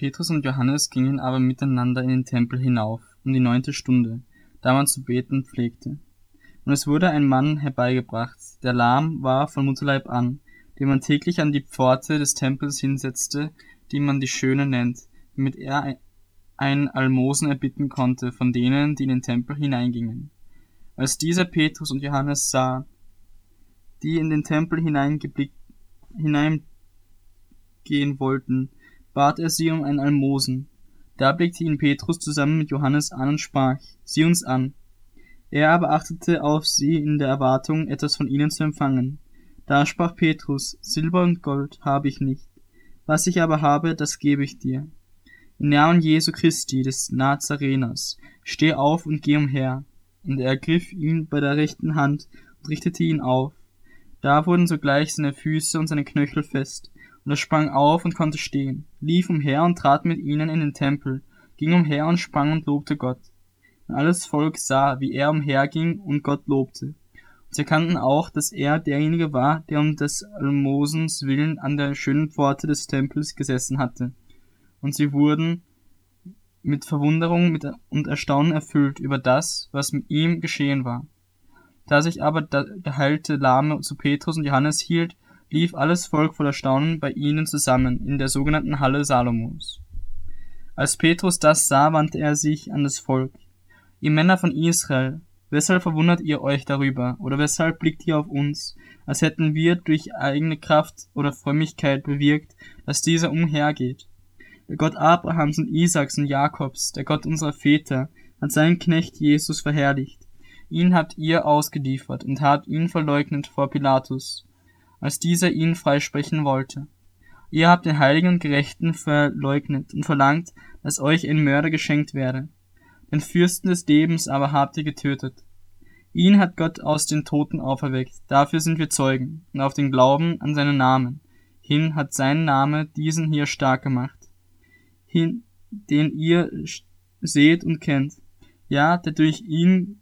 Petrus und Johannes gingen aber miteinander in den Tempel hinauf, um die neunte Stunde, da man zu beten pflegte. Und es wurde ein Mann herbeigebracht, der lahm war von Mutterleib an, den man täglich an die Pforte des Tempels hinsetzte, die man die Schöne nennt, damit er ein Almosen erbitten konnte von denen, die in den Tempel hineingingen. Als dieser Petrus und Johannes sah, die in den Tempel hineingehen wollten, bat er sie um ein Almosen. Da blickte ihn Petrus zusammen mit Johannes an und sprach, sieh uns an. Er aber achtete auf sie in der Erwartung, etwas von ihnen zu empfangen. Da sprach Petrus, Silber und Gold habe ich nicht. Was ich aber habe, das gebe ich dir. Im Namen Jesu Christi des Nazareners, steh auf und geh umher. Und er ergriff ihn bei der rechten Hand und richtete ihn auf. Da wurden sogleich seine Füße und seine Knöchel fest, und er sprang auf und konnte stehen, lief umher und trat mit ihnen in den Tempel, ging umher und sprang und lobte Gott. Und alles Volk sah, wie er umherging und Gott lobte. Und sie erkannten auch, dass er derjenige war, der um des Almosens willen an der schönen Pforte des Tempels gesessen hatte. Und sie wurden mit Verwunderung und Erstaunen erfüllt über das, was mit ihm geschehen war. Da sich aber der heilte Lahme zu Petrus und Johannes hielt, lief alles Volk voller Staunen bei ihnen zusammen in der sogenannten Halle Salomos. Als Petrus das sah, wandte er sich an das Volk. Ihr Männer von Israel, weshalb verwundert ihr euch darüber, oder weshalb blickt ihr auf uns, als hätten wir durch eigene Kraft oder Frömmigkeit bewirkt, dass dieser umhergeht? Der Gott Abrahams und Isaaks und Jakobs, der Gott unserer Väter, hat seinen Knecht Jesus verherrlicht. Ihn habt ihr ausgeliefert und habt ihn verleugnet vor Pilatus als dieser ihn freisprechen wollte. Ihr habt den Heiligen und Gerechten verleugnet und verlangt, dass euch ein Mörder geschenkt werde. Den Fürsten des Lebens aber habt ihr getötet. Ihn hat Gott aus den Toten auferweckt, dafür sind wir Zeugen, und auf den Glauben an seinen Namen hin hat sein Name diesen hier stark gemacht, hin, den ihr seht und kennt, ja, der durch ihn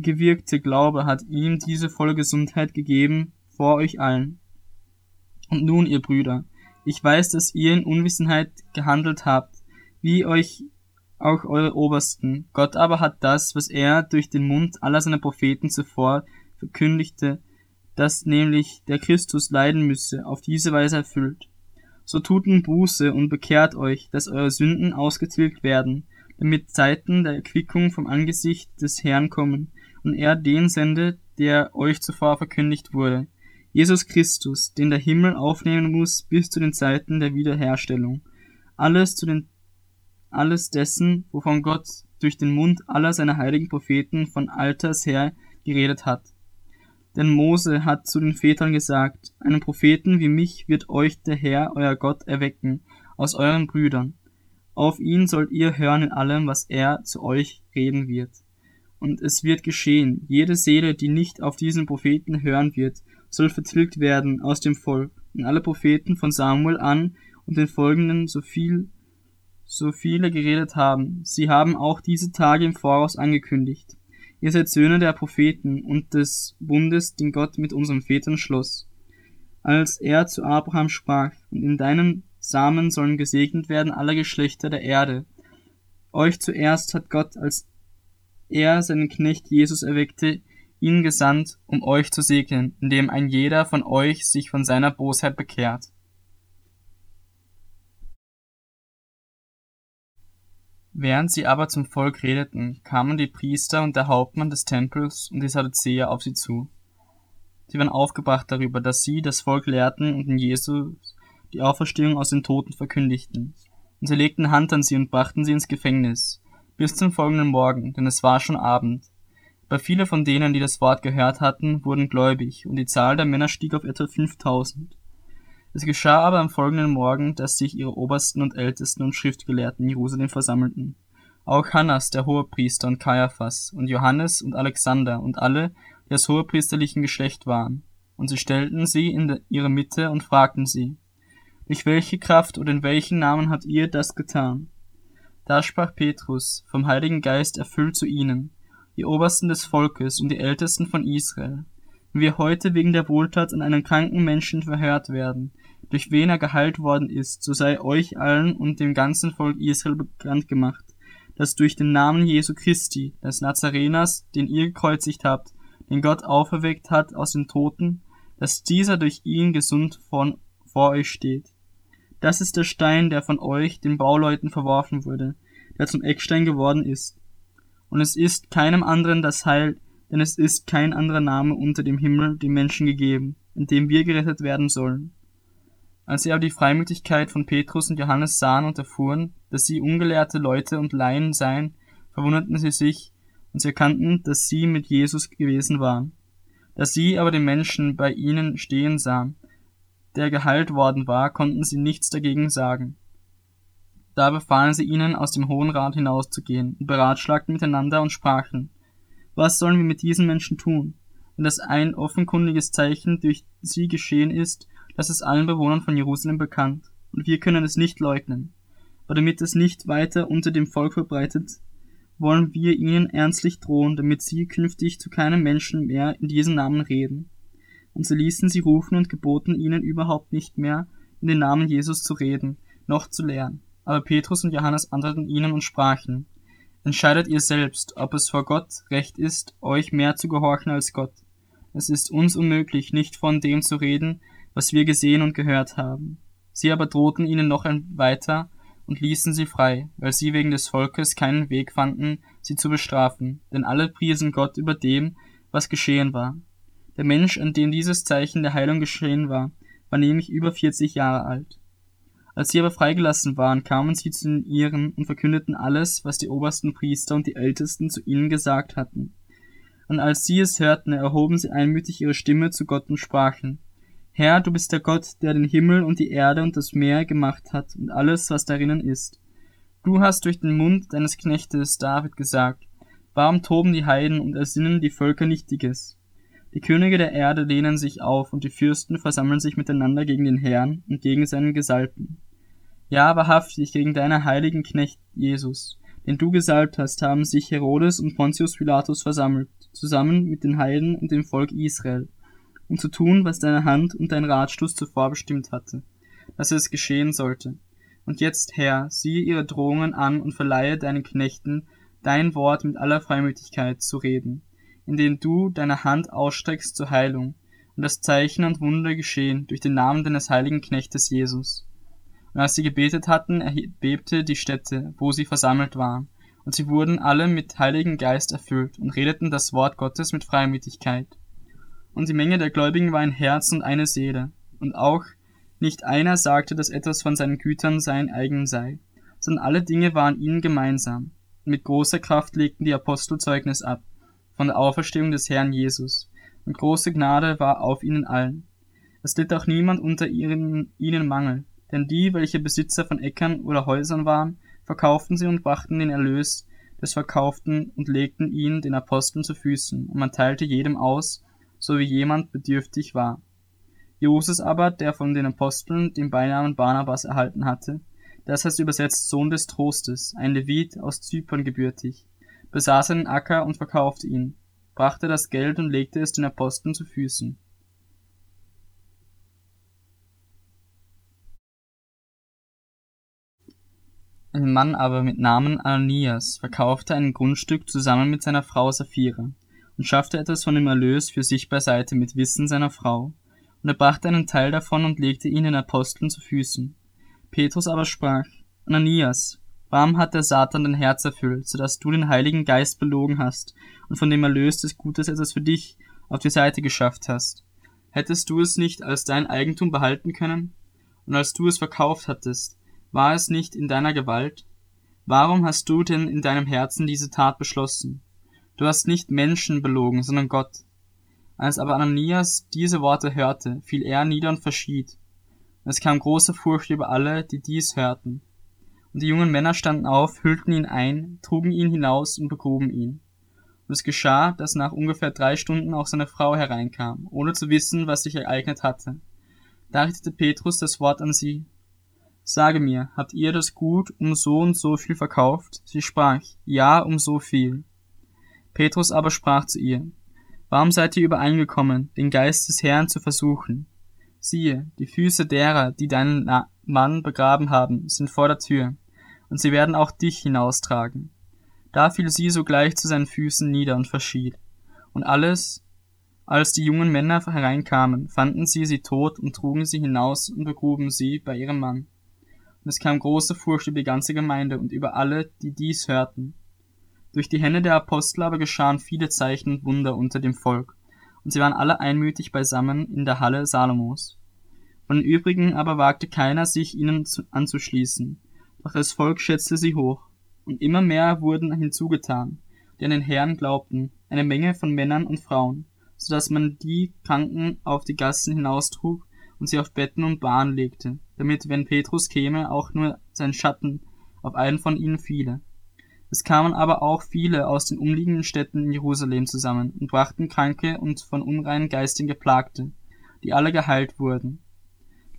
gewirkte Glaube hat ihm diese volle Gesundheit gegeben vor euch allen. Und nun, ihr Brüder, ich weiß, dass ihr in Unwissenheit gehandelt habt, wie euch auch eure Obersten. Gott aber hat das, was er durch den Mund aller seiner Propheten zuvor verkündigte, dass nämlich der Christus leiden müsse, auf diese Weise erfüllt. So tut nun Buße und bekehrt euch, dass eure Sünden ausgetilgt werden, damit Zeiten der Erquickung vom Angesicht des Herrn kommen, und er den sendet, der euch zuvor verkündigt wurde, Jesus Christus, den der Himmel aufnehmen muss bis zu den Zeiten der Wiederherstellung. Alles zu den, alles dessen, wovon Gott durch den Mund aller seiner heiligen Propheten von alters her geredet hat. Denn Mose hat zu den Vätern gesagt, einen Propheten wie mich wird euch der Herr, euer Gott, erwecken, aus euren Brüdern. Auf ihn sollt ihr hören in allem, was er zu euch reden wird. Und es wird geschehen, jede Seele, die nicht auf diesen Propheten hören wird, soll vertilgt werden aus dem Volk. Und alle Propheten von Samuel an und den folgenden so viel, so viele geredet haben. Sie haben auch diese Tage im Voraus angekündigt. Ihr seid Söhne der Propheten und des Bundes, den Gott mit unseren Vätern schloss. Als er zu Abraham sprach, und in deinem Samen sollen gesegnet werden alle Geschlechter der Erde. Euch zuerst hat Gott als er seinen Knecht Jesus erweckte, ihn gesandt, um euch zu segnen, indem ein jeder von euch sich von seiner Bosheit bekehrt. Während sie aber zum Volk redeten, kamen die Priester und der Hauptmann des Tempels und die Sadduzäer auf sie zu. Sie waren aufgebracht darüber, dass sie das Volk lehrten und in Jesus die Auferstehung aus den Toten verkündigten. Und sie legten Hand an sie und brachten sie ins Gefängnis, bis zum folgenden Morgen, denn es war schon Abend. Aber viele von denen, die das Wort gehört hatten, wurden gläubig, und die Zahl der Männer stieg auf etwa 5000. Es geschah aber am folgenden Morgen, dass sich ihre Obersten und Ältesten und Schriftgelehrten in Jerusalem versammelten. Auch Hannas, der Hohepriester, und Kaiaphas, und Johannes und Alexander und alle, die aus hohepriesterlichen Geschlecht waren. Und sie stellten sie in ihre Mitte und fragten sie, durch welche Kraft oder in welchen Namen habt ihr das getan? Da sprach Petrus, vom Heiligen Geist erfüllt zu ihnen, die Obersten des Volkes und die Ältesten von Israel, wenn wir heute wegen der Wohltat an einem kranken Menschen verhört werden, durch wen er geheilt worden ist, so sei euch allen und dem ganzen Volk Israel bekannt gemacht, dass durch den Namen Jesu Christi, des Nazareners, den ihr gekreuzigt habt, den Gott auferweckt hat aus den Toten, dass dieser durch ihn gesund von, vor euch steht. Das ist der Stein, der von euch, den Bauleuten, verworfen wurde, der zum Eckstein geworden ist. Und es ist keinem anderen das Heil, denn es ist kein anderer Name unter dem Himmel dem Menschen gegeben, in dem wir gerettet werden sollen. Als sie aber die Freimütigkeit von Petrus und Johannes sahen und erfuhren, dass sie ungelehrte Leute und Laien seien, verwunderten sie sich, und sie erkannten, dass sie mit Jesus gewesen waren. Da sie aber den Menschen bei ihnen stehen sahen, der geheilt worden war, konnten sie nichts dagegen sagen. Da befahlen sie ihnen, aus dem Hohen Rat hinauszugehen, und beratschlagten miteinander und sprachen, was sollen wir mit diesen Menschen tun? Wenn das ein offenkundiges Zeichen durch sie geschehen ist, das ist allen Bewohnern von Jerusalem bekannt, und wir können es nicht leugnen. Aber damit es nicht weiter unter dem Volk verbreitet, wollen wir ihnen ernstlich drohen, damit sie künftig zu keinem Menschen mehr in diesem Namen reden. Und sie ließen sie rufen und geboten ihnen überhaupt nicht mehr in den Namen Jesus zu reden, noch zu lehren. Aber Petrus und Johannes antworteten ihnen und sprachen, Entscheidet ihr selbst, ob es vor Gott recht ist, euch mehr zu gehorchen als Gott. Es ist uns unmöglich, nicht von dem zu reden, was wir gesehen und gehört haben. Sie aber drohten ihnen noch weiter und ließen sie frei, weil sie wegen des Volkes keinen Weg fanden, sie zu bestrafen, denn alle priesen Gott über dem, was geschehen war. Der Mensch, an dem dieses Zeichen der Heilung geschehen war, war nämlich über 40 Jahre alt. Als sie aber freigelassen waren, kamen sie zu den ihren und verkündeten alles, was die obersten Priester und die Ältesten zu ihnen gesagt hatten. Und als sie es hörten, erhoben sie einmütig ihre Stimme zu Gott und sprachen, Herr, du bist der Gott, der den Himmel und die Erde und das Meer gemacht hat und alles, was darinnen ist. Du hast durch den Mund deines Knechtes David gesagt, warum toben die Heiden und ersinnen die Völker Nichtiges? Die Könige der Erde lehnen sich auf und die Fürsten versammeln sich miteinander gegen den Herrn und gegen seinen Gesalbten. Ja, wahrhaftig gegen deine heiligen Knecht Jesus, den du gesalbt hast, haben sich Herodes und Pontius Pilatus versammelt, zusammen mit den Heiden und dem Volk Israel um zu tun, was deine Hand und dein Ratschluss zuvor bestimmt hatte, dass es geschehen sollte. Und jetzt, Herr, siehe ihre Drohungen an und verleihe deinen Knechten dein Wort mit aller Freimütigkeit zu reden, indem du deine Hand ausstreckst zur Heilung, und das Zeichen und Wunder geschehen durch den Namen deines heiligen Knechtes Jesus. Und als sie gebetet hatten, erbebte die Stätte, wo sie versammelt waren, und sie wurden alle mit Heiligen Geist erfüllt und redeten das Wort Gottes mit Freimütigkeit und die Menge der Gläubigen war ein Herz und eine Seele. Und auch nicht einer sagte, dass etwas von seinen Gütern sein eigen sei, sondern alle Dinge waren ihnen gemeinsam. Und mit großer Kraft legten die Apostel Zeugnis ab von der Auferstehung des Herrn Jesus, und große Gnade war auf ihnen allen. Es litt auch niemand unter ihren, ihnen Mangel, denn die, welche Besitzer von Äckern oder Häusern waren, verkauften sie und brachten den Erlös des Verkauften und legten ihn den Aposteln zu Füßen, und man teilte jedem aus, so wie jemand bedürftig war. Joses aber, der von den Aposteln den Beinamen Barnabas erhalten hatte, das heißt übersetzt Sohn des Trostes, ein Levit aus Zypern gebürtig, besaß einen Acker und verkaufte ihn, brachte das Geld und legte es den Aposteln zu Füßen. Ein Mann aber mit Namen Ananias verkaufte ein Grundstück zusammen mit seiner Frau Sapphira und schaffte etwas von dem Erlös für sich beiseite mit Wissen seiner Frau. Und er brachte einen Teil davon und legte ihn den Aposteln zu Füßen. Petrus aber sprach, Ananias, warum hat der Satan dein Herz erfüllt, so dass du den Heiligen Geist belogen hast und von dem Erlös des Gutes etwas für dich auf die Seite geschafft hast? Hättest du es nicht als dein Eigentum behalten können? Und als du es verkauft hattest, war es nicht in deiner Gewalt? Warum hast du denn in deinem Herzen diese Tat beschlossen? Du hast nicht Menschen belogen, sondern Gott. Als aber Ananias diese Worte hörte, fiel er nieder und verschied. Es kam große Furcht über alle, die dies hörten. Und die jungen Männer standen auf, hüllten ihn ein, trugen ihn hinaus und begruben ihn. Und es geschah, dass nach ungefähr drei Stunden auch seine Frau hereinkam, ohne zu wissen, was sich ereignet hatte. Da richtete Petrus das Wort an sie. Sage mir, habt ihr das Gut um so und so viel verkauft? Sie sprach, ja, um so viel. Petrus aber sprach zu ihr, Warum seid ihr übereingekommen, den Geist des Herrn zu versuchen? siehe, die Füße derer, die deinen Mann begraben haben, sind vor der Tür, und sie werden auch dich hinaustragen. Da fiel sie sogleich zu seinen Füßen nieder und verschied. Und alles, als die jungen Männer hereinkamen, fanden sie sie tot und trugen sie hinaus und begruben sie bei ihrem Mann. Und es kam große Furcht über die ganze Gemeinde und über alle, die dies hörten. Durch die Hände der Apostel aber geschahen viele Zeichen und Wunder unter dem Volk, und sie waren alle einmütig beisammen in der Halle Salomos. Von den übrigen aber wagte keiner, sich ihnen anzuschließen, doch das Volk schätzte sie hoch, und immer mehr wurden hinzugetan, die an den Herrn glaubten, eine Menge von Männern und Frauen, so dass man die Kranken auf die Gassen hinaustrug und sie auf Betten und Bahn legte, damit, wenn Petrus käme, auch nur sein Schatten auf einen von ihnen fiele. Es kamen aber auch viele aus den umliegenden Städten in Jerusalem zusammen und brachten Kranke und von unreinen Geistern Geplagte, die alle geheilt wurden.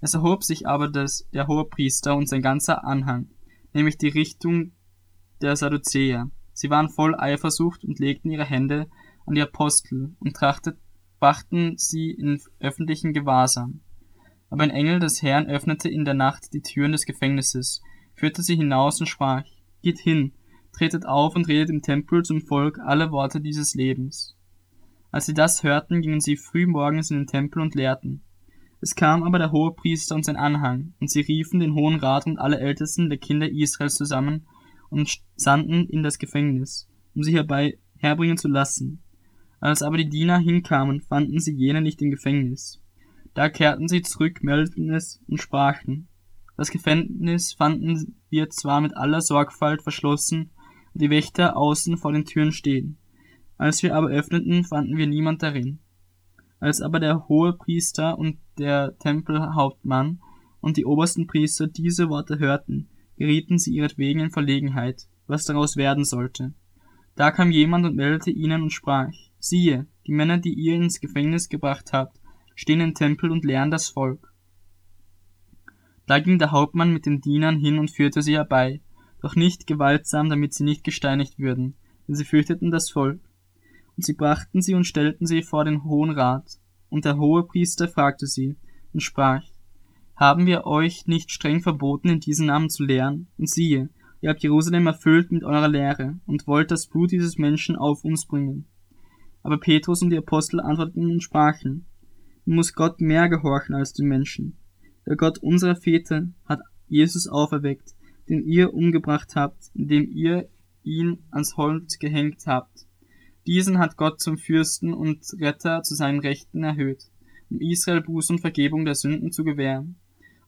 Es erhob sich aber das, der hohe Priester und sein ganzer Anhang, nämlich die Richtung der Sadduzäer. Sie waren voll Eifersucht und legten ihre Hände an die Apostel und trachtet, brachten sie in öffentlichen Gewahrsam. Aber ein Engel des Herrn öffnete in der Nacht die Türen des Gefängnisses, führte sie hinaus und sprach, Geht hin, tretet auf und redet im Tempel zum Volk alle Worte dieses Lebens. Als sie das hörten, gingen sie früh morgens in den Tempel und lehrten. Es kam aber der hohe Priester und sein Anhang, und sie riefen den Hohen Rat und alle Ältesten der Kinder Israels zusammen und sandten in das Gefängnis, um sie herbei herbringen zu lassen. Als aber die Diener hinkamen, fanden sie jene nicht im Gefängnis. Da kehrten sie zurück, meldeten es und sprachen. Das Gefängnis fanden wir zwar mit aller Sorgfalt verschlossen und die Wächter außen vor den Türen stehen. Als wir aber öffneten, fanden wir niemand darin. Als aber der hohe Priester und der Tempelhauptmann und die obersten Priester diese Worte hörten, gerieten sie ihretwegen in Verlegenheit, was daraus werden sollte. Da kam jemand und meldete ihnen und sprach, siehe, die Männer, die ihr ins Gefängnis gebracht habt, stehen im Tempel und lehren das Volk. Da ging der Hauptmann mit den Dienern hin und führte sie herbei, doch nicht gewaltsam, damit sie nicht gesteinigt würden, denn sie fürchteten das Volk. Und sie brachten sie und stellten sie vor den Hohen Rat. Und der hohe Priester fragte sie und sprach, haben wir euch nicht streng verboten, in diesen Namen zu lehren? Und siehe, ihr habt Jerusalem erfüllt mit eurer Lehre und wollt das Blut dieses Menschen auf uns bringen. Aber Petrus und die Apostel antworteten und sprachen, muss Gott mehr gehorchen als den Menschen. Der Gott unserer Väter hat Jesus auferweckt, den ihr umgebracht habt, indem ihr ihn ans Holz gehängt habt. Diesen hat Gott zum Fürsten und Retter zu seinen Rechten erhöht, um Israel Buß und Vergebung der Sünden zu gewähren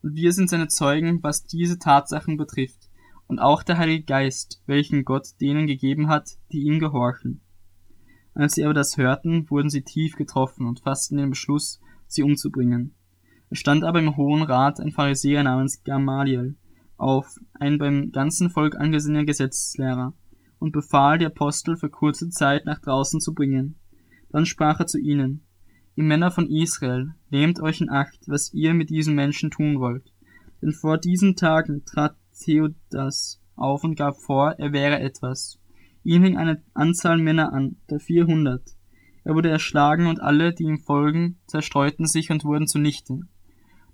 und wir sind seine Zeugen, was diese Tatsachen betrifft, und auch der Heilige Geist, welchen Gott denen gegeben hat, die ihm gehorchen. Als sie aber das hörten, wurden sie tief getroffen und fassten den Beschluss, sie umzubringen. Es stand aber im Hohen Rat ein Pharisäer namens Gamaliel auf, ein beim ganzen Volk angesehener Gesetzeslehrer, und befahl, die Apostel für kurze Zeit nach draußen zu bringen. Dann sprach er zu ihnen, Ihr Männer von Israel, nehmt euch in Acht, was ihr mit diesen Menschen tun wollt. Denn vor diesen Tagen trat Theodas auf und gab vor, er wäre etwas. Ihm hing eine Anzahl Männer an, der vierhundert. Er wurde erschlagen und alle, die ihm folgen, zerstreuten sich und wurden zunichte.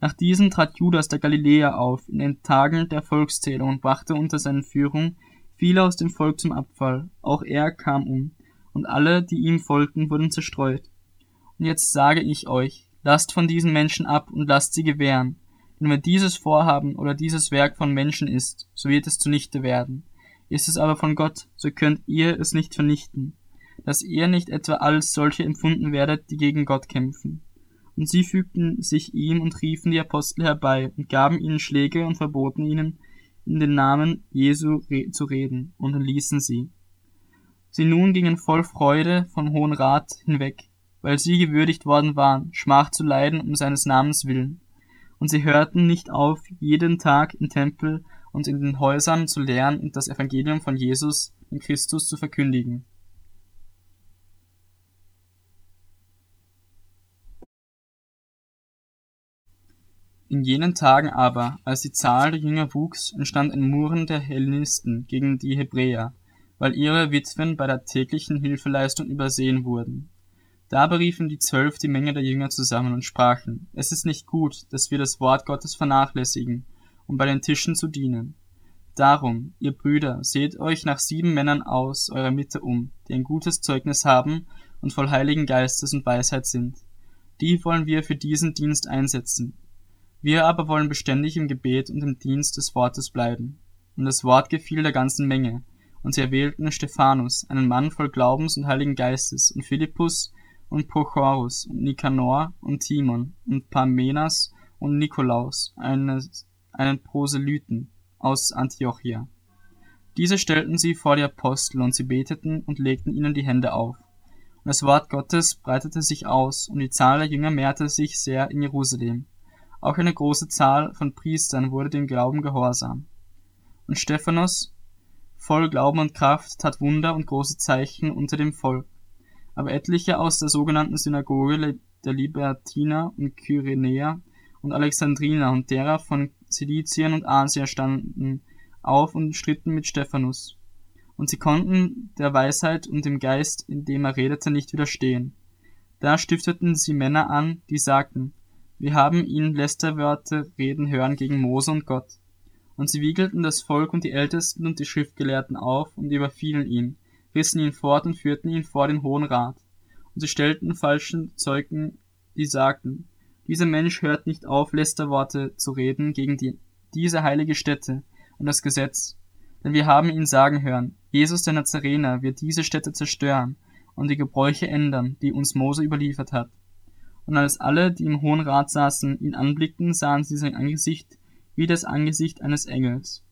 Nach diesem trat Judas der Galiläer auf in den Tagen der Volkszählung und brachte unter seinen Führung viele aus dem Volk zum Abfall. Auch er kam um, und alle, die ihm folgten, wurden zerstreut. Und jetzt sage ich euch, lasst von diesen Menschen ab und lasst sie gewähren. Denn wenn dieses Vorhaben oder dieses Werk von Menschen ist, so wird es zunichte werden. Ist es aber von Gott, so könnt ihr es nicht vernichten, dass ihr nicht etwa als solche empfunden werdet, die gegen Gott kämpfen. Und sie fügten sich ihm und riefen die Apostel herbei und gaben ihnen Schläge und verboten ihnen, in den Namen Jesu zu reden, und entließen sie. Sie nun gingen voll Freude vom Hohen Rat hinweg, weil sie gewürdigt worden waren, Schmach zu leiden um seines Namens willen. Und sie hörten nicht auf, jeden Tag im Tempel und in den Häusern zu lehren und das Evangelium von Jesus, in Christus, zu verkündigen. In jenen Tagen aber, als die Zahl der Jünger wuchs, entstand ein Murren der Hellenisten gegen die Hebräer, weil ihre Witwen bei der täglichen Hilfeleistung übersehen wurden. Da beriefen die Zwölf die Menge der Jünger zusammen und sprachen, es ist nicht gut, dass wir das Wort Gottes vernachlässigen, um bei den Tischen zu dienen. Darum, ihr Brüder, seht euch nach sieben Männern aus eurer Mitte um, die ein gutes Zeugnis haben und voll Heiligen Geistes und Weisheit sind. Die wollen wir für diesen Dienst einsetzen. Wir aber wollen beständig im Gebet und im Dienst des Wortes bleiben. Und das Wort gefiel der ganzen Menge, und sie erwählten Stephanus, einen Mann voll Glaubens und Heiligen Geistes, und Philippus, und Prochorus und Nikanor und Timon und Parmenas und Nikolaus, eines, einen Proselyten aus Antiochia. Diese stellten sie vor die Apostel und sie beteten und legten ihnen die Hände auf. Und das Wort Gottes breitete sich aus und die Zahl der Jünger mehrte sich sehr in Jerusalem. Auch eine große Zahl von Priestern wurde dem Glauben gehorsam. Und Stephanus, voll Glauben und Kraft, tat Wunder und große Zeichen unter dem Volk aber etliche aus der sogenannten Synagoge der Libertiner und Kyrenäer und Alexandriner und derer von Silizien und Asia standen auf und stritten mit Stephanus. Und sie konnten der Weisheit und dem Geist, in dem er redete, nicht widerstehen. Da stifteten sie Männer an, die sagten, wir haben ihn Lästerwörter reden hören gegen Mose und Gott. Und sie wiegelten das Volk und die Ältesten und die Schriftgelehrten auf und überfielen ihn, rissen ihn fort und führten ihn vor den Hohen Rat. Und sie stellten falschen Zeugen, die sagten, dieser Mensch hört nicht auf, Lästerworte zu reden gegen die, diese heilige Stätte und das Gesetz. Denn wir haben ihn sagen hören, Jesus der Nazarener wird diese Stätte zerstören und die Gebräuche ändern, die uns Mose überliefert hat. Und als alle, die im Hohen Rat saßen, ihn anblickten, sahen sie sein Angesicht wie das Angesicht eines Engels